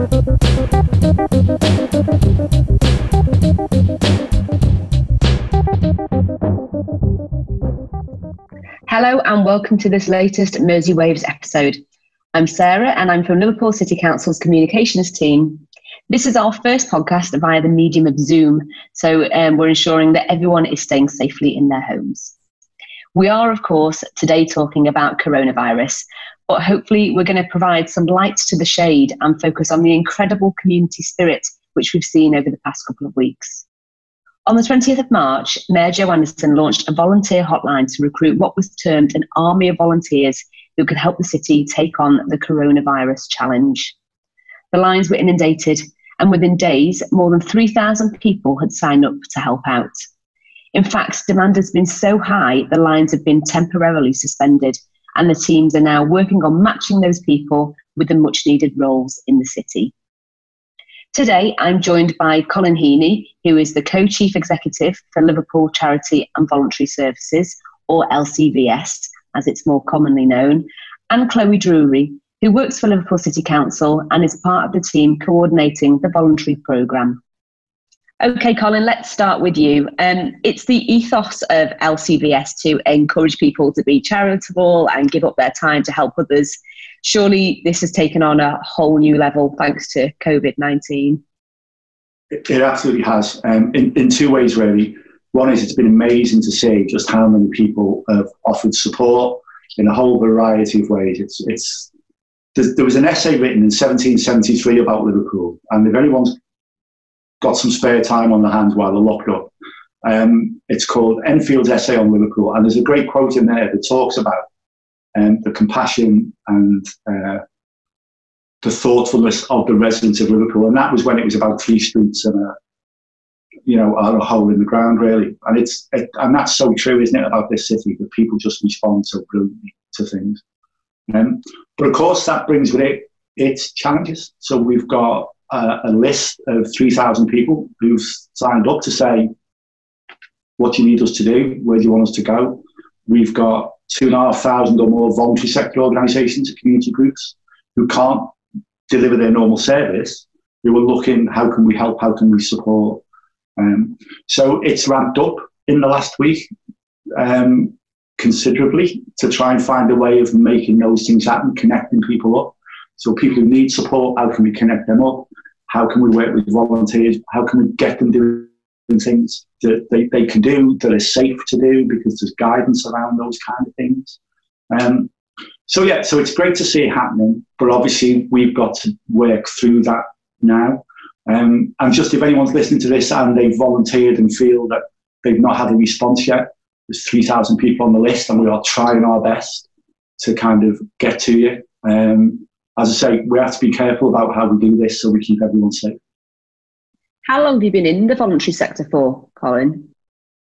Hello and welcome to this latest Mersey Waves episode. I'm Sarah and I'm from Liverpool City Council's communications team. This is our first podcast via the medium of Zoom, so um, we're ensuring that everyone is staying safely in their homes. We are, of course, today talking about coronavirus, but hopefully we're going to provide some light to the shade and focus on the incredible community spirit which we've seen over the past couple of weeks. On the 20th of March, Mayor Joe Anderson launched a volunteer hotline to recruit what was termed an army of volunteers who could help the city take on the coronavirus challenge. The lines were inundated, and within days, more than 3,000 people had signed up to help out. In fact, demand has been so high, the lines have been temporarily suspended, and the teams are now working on matching those people with the much needed roles in the city. Today, I'm joined by Colin Heaney, who is the co chief executive for Liverpool Charity and Voluntary Services, or LCVS, as it's more commonly known, and Chloe Drury, who works for Liverpool City Council and is part of the team coordinating the voluntary programme. Okay, Colin, let's start with you. Um, it's the ethos of LCVS to encourage people to be charitable and give up their time to help others surely this has taken on a whole new level thanks to COVID 19. It, absolutely has, um, in, in two ways, really. One is it's been amazing to see just how many people have offered support in a whole variety of ways. It's, it's, there was an essay written in 1773 about Liverpool, and if anyone's got some spare time on the hands while they're locked up, um, it's called Enfield's Essay on Liverpool, and there's a great quote in there that talks about um, the compassion and uh, the thoughtfulness of the residents of Liverpool. And that was when it was about three streets and a, you know, a hole in the ground, really. And it's it, and that's so true, isn't it, about this city that people just respond so brilliantly to things. Um, but of course, that brings with it its challenges. So we've got a list of 3,000 people who've signed up to say, what do you need us to do? Where do you want us to go? We've got two and a half thousand or more voluntary sector organisations, community groups, who can't deliver their normal service, We're looking, how can we help, how can we support? Um, so it's ramped up in the last week um, considerably to try and find a way of making those things happen, connecting people up. So people who need support, how can we connect them up? How can we work with volunteers? How can we get them doing things that they, they can do that are safe to do because there's guidance around those kind of things. Um, so yeah, so it's great to see it happening, but obviously we've got to work through that now. Um, and just if anyone's listening to this and they've volunteered and feel that they've not had a response yet, there's 3,000 people on the list and we are trying our best to kind of get to you. Um, as I say, we have to be careful about how we do this so we keep everyone safe. How long have you been in the voluntary sector for, Colin?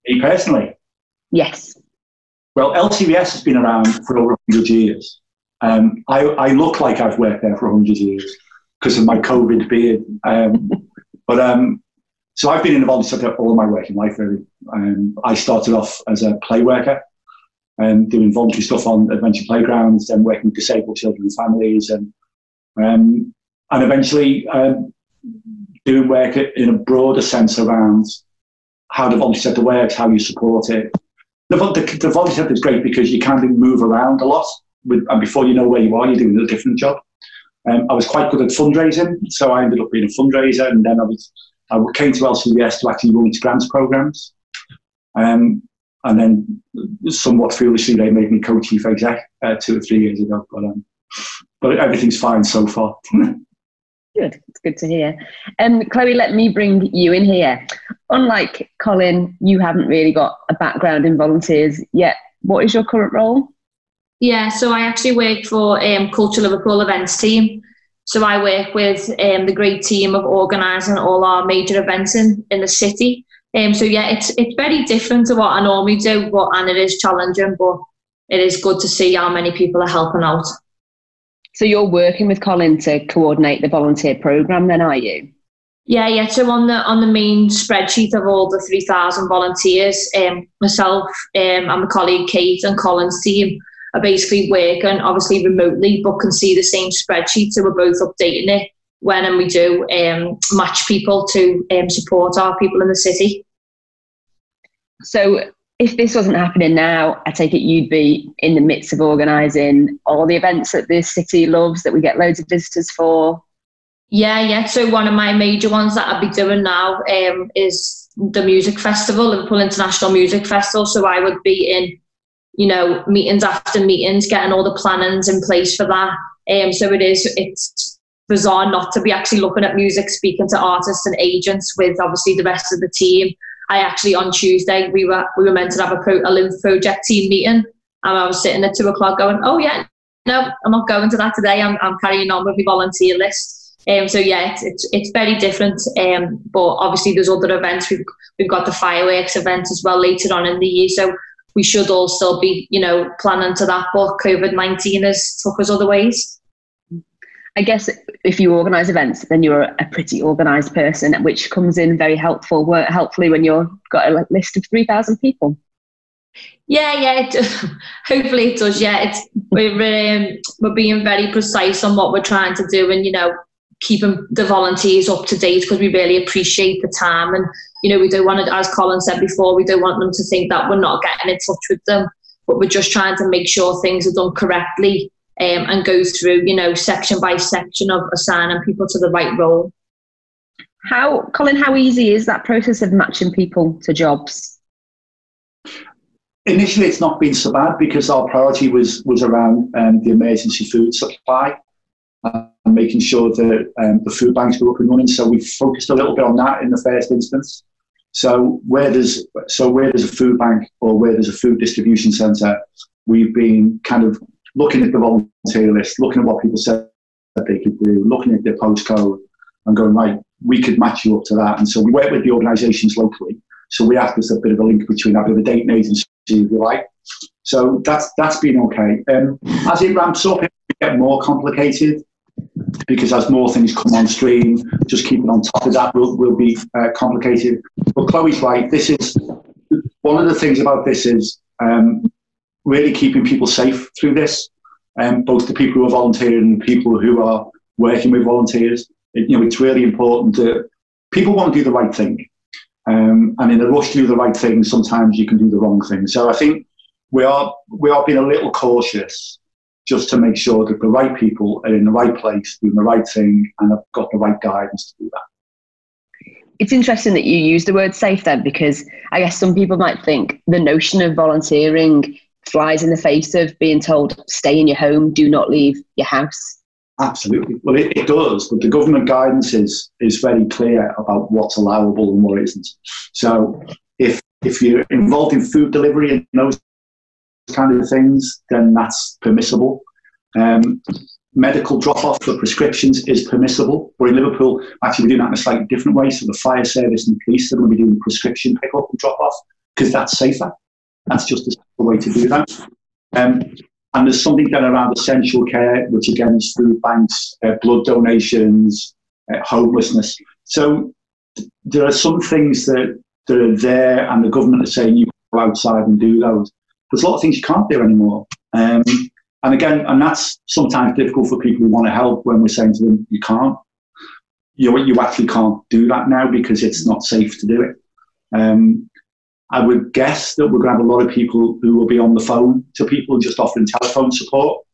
Me personally? Yes. Well, LCVS has been around for over 100 years. Um, I, I, look like I've worked there for 100 years because of my COVID beard. Um, but um, so I've been in the voluntary sector all my working life, really. Um, I started off as a play worker and doing voluntary stuff on adventure playgrounds, then working with disabled children and families, and um, and eventually um, doing work in a broader sense around how the voluntary sector works, how you support it. The, the, the voluntary sector is great because you kind of move around a lot, with, and before you know where you are, you're doing a different job. Um, I was quite good at fundraising, so I ended up being a fundraiser, and then I was I came to LCVS to actually run grants programs. Um, and then, somewhat foolishly, they made me co-chief exec uh, two or three years ago. But um, but everything's fine so far. Good. It's good to hear. And um, Chloe, let me bring you in here. Unlike Colin, you haven't really got a background in volunteers yet. What is your current role? Yeah, so I actually work for um, Culture Liverpool events team. So I work with um, the great team of organising all our major events in, in the city. Um, so yeah, it's it's very different to what I normally do, but and it is challenging, but it is good to see how many people are helping out. So you're working with Colin to coordinate the volunteer program, then, are you? Yeah, yeah. So on the on the main spreadsheet of all the three thousand volunteers, um, myself um, and my colleague Kate and Colin's team are basically working obviously remotely, but can see the same spreadsheet. So we're both updating it when and we do um, match people to um, support our people in the city. So, if this wasn't happening now, I take it you'd be in the midst of organising all the events that the city loves that we get loads of visitors for. Yeah, yeah. So one of my major ones that I'll be doing now um, is the music festival, Liverpool International Music Festival. So I would be in, you know, meetings after meetings, getting all the plannings in place for that. Um, so it is, it's bizarre not to be actually looking at music, speaking to artists and agents with obviously the rest of the team. I actually on Tuesday we were we were meant to have a, pro, a project team meeting, and I was sitting at two o'clock going, "Oh yeah, no, I'm not going to that today. I'm I'm carrying on with my volunteer list." Um, so yeah, it's, it's, it's very different. Um, but obviously there's other events. We've we've got the fireworks event as well later on in the year. So we should all still be, you know, planning to that. But COVID nineteen has took us other ways. I guess if you organise events, then you're a pretty organised person, which comes in very helpful. Helpfully when you've got a list of three thousand people. Yeah, yeah. It, hopefully it does. Yeah, it's we're um, we're being very precise on what we're trying to do, and you know, keeping the volunteers up to date because we really appreciate the time and you know we don't want to as colin said before we don't want them to think that we're not getting in touch with them but we're just trying to make sure things are done correctly um, and go through you know section by section of assigning people to the right role how colin how easy is that process of matching people to jobs initially it's not been so bad because our priority was was around um, the emergency food supply and making sure that um, the food banks were up and running. So we focused a little bit on that in the first instance. So where there's so where there's a food bank or where there's a food distribution centre, we've been kind of looking at the volunteer list, looking at what people said that they could do, looking at their postcode, and going right, we could match you up to that. And so we work with the organisations locally. So we act as a bit of a link between that with a dating agency, if you like. So that's that's been okay. Um, as it ramps up, it get more complicated because as more things come on stream, just keeping on top of that will, will be uh, complicated. But Chloe's right. This is one of the things about this is um, really keeping people safe through this, um, both the people who are volunteering and people who are working with volunteers. It, you know, it's really important that people want to do the right thing. Um, and in a rush to do the right thing, sometimes you can do the wrong thing. So I think we are we are being a little cautious just to make sure that the right people are in the right place, doing the right thing, and have got the right guidance to do that. It's interesting that you use the word safe then, because I guess some people might think the notion of volunteering flies in the face of being told, stay in your home, do not leave your house. Absolutely. Well, it, it does, but the government guidance is, is very clear about what's allowable and what isn't. So if, if you're involved in food delivery and those kind of things, then that's permissible. Um, medical drop off for prescriptions is permissible. But in Liverpool, actually, we're doing that in a slightly different way. So the fire service and police are going to be doing prescription pick up and drop off because that's safer. That's just a way to do that. Um, and there's something then around essential care, which again is food banks, uh, blood donations, uh, homelessness. So there are some things that, that are there, and the government is saying you go outside and do those there's a lot of things you can't do anymore. Um, and again, and that's sometimes difficult for people who want to help when we're saying to them, you can't. You, you actually can't do that now because it's not safe to do it. Um, I would guess that we're going to have a lot of people who will be on the phone to people just offering telephone support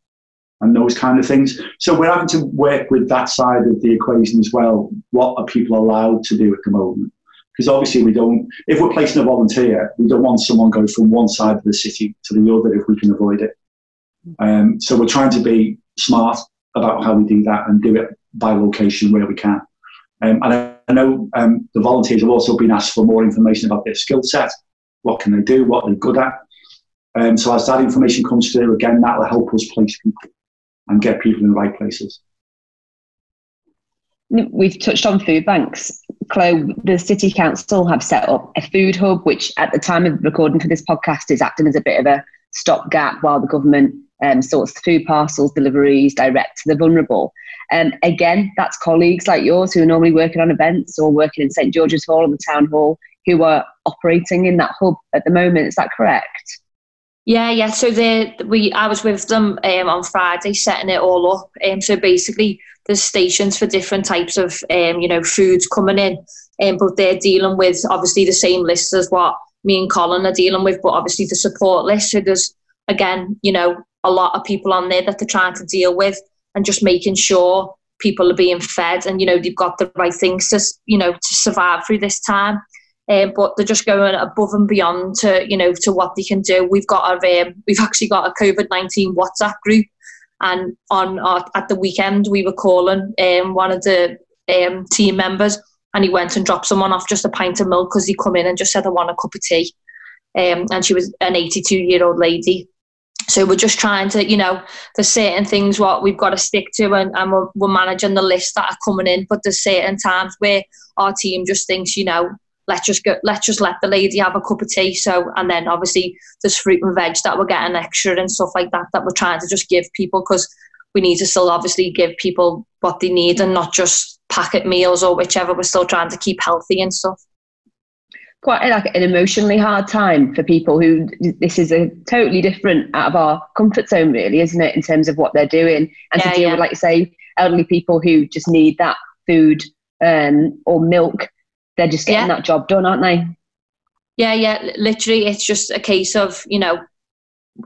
and those kind of things. So we're having to work with that side of the equation as well. What are people allowed to do at the moment? because obviously we don't. If we're placing a volunteer, we don't want someone going from one side of the city to the other if we can avoid it. Um, so we're trying to be smart about how we do that and do it by location where we can. Um, and I know um, the volunteers have also been asked for more information about their skill set. What can they do? What they're good at? Um, so as that information comes through, again, that will help us place people and get people in the right places. We've touched on food banks. Chloe, the City Council have set up a food hub, which at the time of recording for this podcast is acting as a bit of a stopgap while the government um, sorts food parcels, deliveries direct to the vulnerable. And um, again, that's colleagues like yours who are normally working on events or working in St George's Hall or the Town Hall who are operating in that hub at the moment. Is that correct? Yeah, yeah. So the we I was with them um, on Friday setting it all up. Um, so basically, there's stations for different types of um, you know foods coming in, um, but they're dealing with obviously the same list as what me and Colin are dealing with, but obviously the support list. So there's again, you know, a lot of people on there that they're trying to deal with, and just making sure people are being fed and you know they've got the right things to you know to survive through this time. Um, but they're just going above and beyond to you know to what they can do. We've got a um, we've actually got a COVID nineteen WhatsApp group, and on our, at the weekend we were calling um, one of the um, team members, and he went and dropped someone off just a pint of milk because he come in and just said I want a cup of tea, um, and she was an eighty two year old lady. So we're just trying to, you know, there's certain things what we've got to stick to, and, and we're, we're managing the list that are coming in. But there's certain times where our team just thinks, you know, let's just go, let's just let the lady have a cup of tea. So, and then obviously there's fruit and veg that we're getting extra and stuff like that that we're trying to just give people because we need to still obviously give people what they need and not just packet meals or whichever. We're still trying to keep healthy and stuff. Quite like an emotionally hard time for people who this is a totally different out of our comfort zone, really, isn't it, in terms of what they're doing and yeah, to deal yeah. with, like say, elderly people who just need that food um, or milk they're just getting yeah. that job done, aren't they? Yeah, yeah. Literally, it's just a case of you know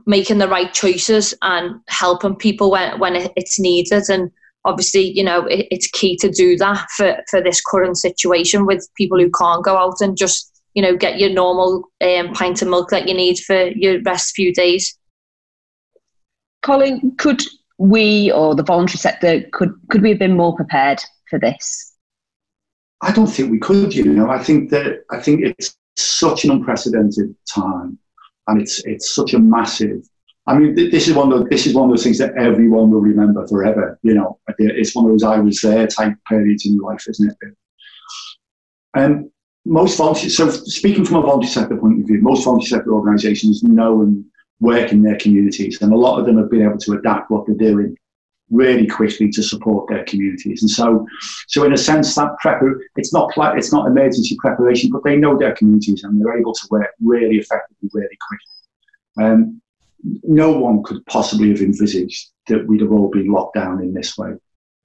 making the right choices and helping people when when it's needed. And obviously, you know, it, it's key to do that for for this current situation with people who can't go out and just you know get your normal um, pint of milk that you need for your rest few days. Colin, could we or the voluntary sector could could we have been more prepared for this? I don't think we could. You know, I think that I think it's such an unprecedented time, and it's it's such a massive. I mean, this is one of the, this is one of those things that everyone will remember forever. You know, it's one of those "I was there" type periods in life, isn't it? And most. So, speaking from a volunteer sector point of view, most volunteer sector organisations know and work in their communities, and a lot of them have been able to adapt what they're doing really quickly to support their communities. And so, so in a sense, that prep it's not it's not emergency preparation, but they know their communities and they're able to work really effectively, really quickly. Um, no one could possibly have envisaged that we'd have all been locked down in this way.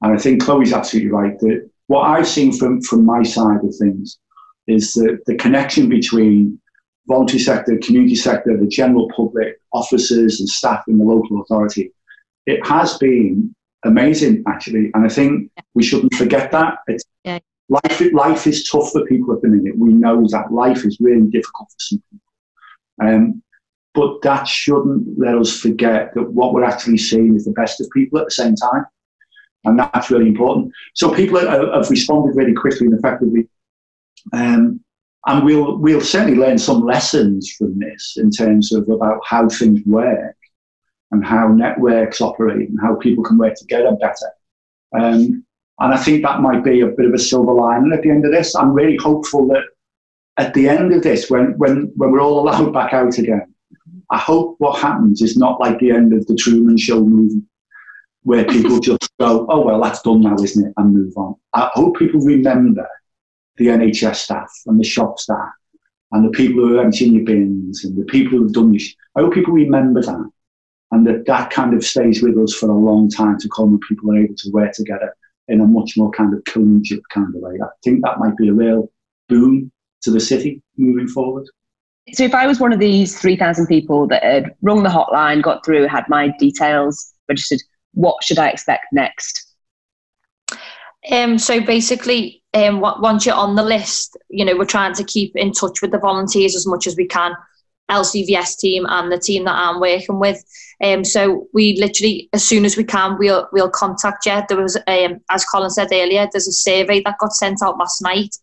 And I think Chloe's absolutely right that what I've seen from, from my side of things is that the connection between voluntary sector, community sector, the general public, officers and staff in the local authority it has been amazing actually, and I think we shouldn't forget that. Yeah. Life, life is tough for people at the minute. We know that life is really difficult for some people. Um, but that shouldn't let us forget that what we're actually seeing is the best of people at the same time. And that's really important. So people have responded really quickly and effectively. Um, and we'll, we'll certainly learn some lessons from this in terms of about how things work and how networks operate and how people can work together better. Um, and I think that might be a bit of a silver lining at the end of this. I'm really hopeful that at the end of this, when, when, when we're all allowed back out again, I hope what happens is not like the end of the Truman Show movie, where people just go, oh, well, that's done now, isn't it? And move on. I hope people remember the NHS staff and the shop staff and the people who are emptying your bins and the people who have done this. I hope people remember that and that that kind of stays with us for a long time to come and people are able to work together in a much more kind of collegiate kind of way. I think that might be a real boon to the city moving forward. So if I was one of these 3,000 people that had rung the hotline, got through, had my details registered, what should I expect next? Um, so basically, um, once you're on the list, you know, we're trying to keep in touch with the volunteers as much as we can. LCVS team and the team that I'm working with. Um, so we literally, as soon as we can, we'll we'll contact you. There was, um, as Colin said earlier, there's a survey that got sent out last night.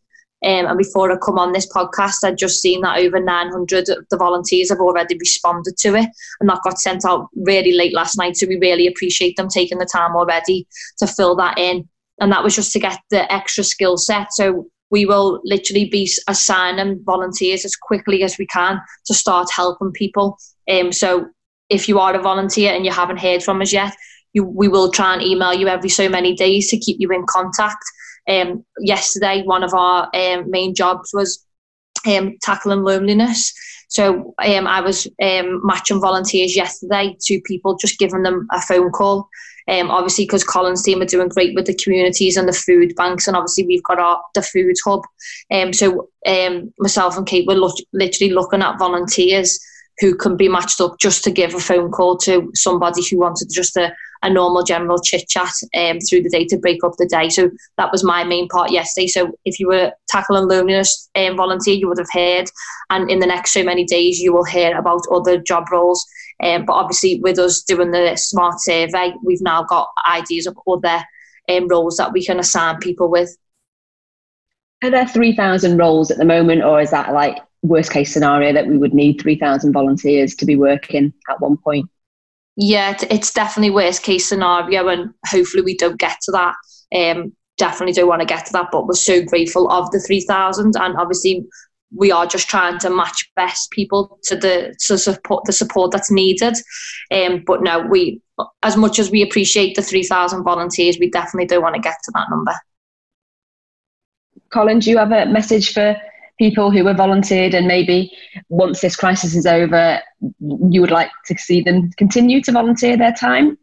Um, and before I come on this podcast, I'd just seen that over 900 of the volunteers have already responded to it, and that got sent out really late last night. So we really appreciate them taking the time already to fill that in. And that was just to get the extra skill set. So we will literally be assigning volunteers as quickly as we can to start helping people. Um, so if you are a volunteer and you haven't heard from us yet, you, we will try and email you every so many days to keep you in contact. Um, yesterday, one of our um, main jobs was um, tackling loneliness. So um, I was um, matching volunteers yesterday to people, just giving them a phone call. Um, obviously, because Colin's team are doing great with the communities and the food banks, and obviously we've got our the food hub. Um, so um, myself and Kate were lo- literally looking at volunteers who can be matched up just to give a phone call to somebody who wanted just a, a normal general chit chat um, through the day to break up the day. So that was my main part yesterday. So if you were tackling loneliness um, volunteer, you would have heard, and in the next so many days you will hear about other job roles. Um, but obviously, with us doing the smart survey, we've now got ideas of other um, roles that we can assign people with. Are there 3,000 roles at the moment, or is that like worst case scenario that we would need 3,000 volunteers to be working at one point? Yeah, it's definitely worst case scenario, and hopefully we don't get to that. Um, definitely don't want to get to that, but we're so grateful of the 3,000, and obviously we are just trying to match best people to the to support the support that's needed. Um, but no, we as much as we appreciate the 3,000 volunteers, we definitely don't want to get to that number. Colin, do you have a message for people who have volunteered and maybe once this crisis is over, you would like to see them continue to volunteer their time?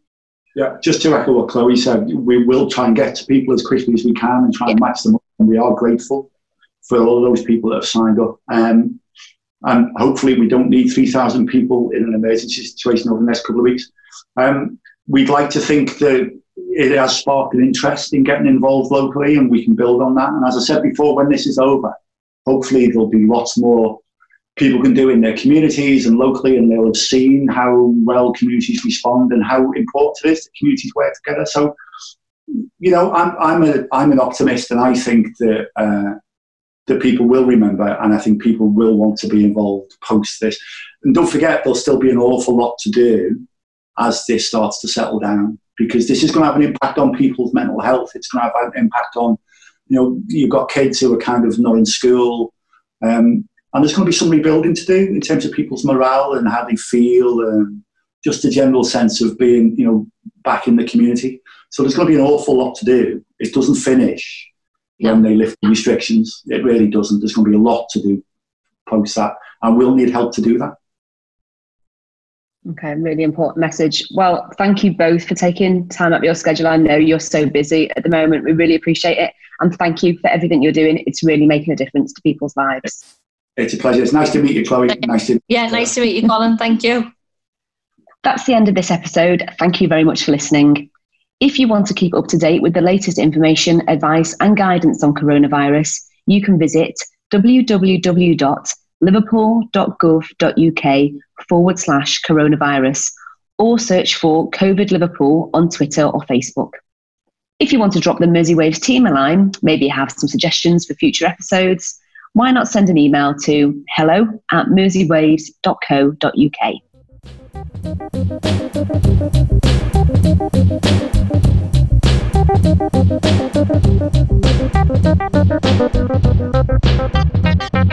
Yeah, just to echo what Chloe said, we will try and get to people as quickly as we can and try and match them up. And we are grateful for all those people that have signed up. Um, and hopefully, we don't need 3,000 people in an emergency situation over the next couple of weeks. Um, we'd like to think that it has sparked an interest in getting involved locally, and we can build on that. And as I said before, when this is over, hopefully there'll be lots more people can do in their communities and locally, and they'll have seen how well communities respond and how important it is that communities work together. So, you know, I'm I'm a I'm an optimist, and I think that uh, that people will remember, and I think people will want to be involved post this. And don't forget, there'll still be an awful lot to do as this starts to settle down, because this is going to have an impact on people's mental health. It's going to have an impact on you know, you've got kids who are kind of not in school. Um, and there's going to be some rebuilding to do in terms of people's morale and how they feel and just a general sense of being, you know, back in the community. So there's going to be an awful lot to do. It doesn't finish when they lift the restrictions. It really doesn't. There's going to be a lot to do post that. And we'll need help to do that. Okay, really important message. Well, thank you both for taking time up your schedule. I know you're so busy at the moment. We really appreciate it. And thank you for everything you're doing. It's really making a difference to people's lives. It's a pleasure. It's nice to meet you, Chloe. Nice to Yeah, nice to meet you, Colin. Thank you. That's the end of this episode. Thank you very much for listening. If you want to keep up to date with the latest information, advice, and guidance on coronavirus, you can visit www.liverpool.gov.uk forward slash coronavirus or search for COVID Liverpool on Twitter or Facebook. If you want to drop the Mersey Waves team a line, maybe have some suggestions for future episodes, why not send an email to hello at merseywaves.co.uk. Thank you.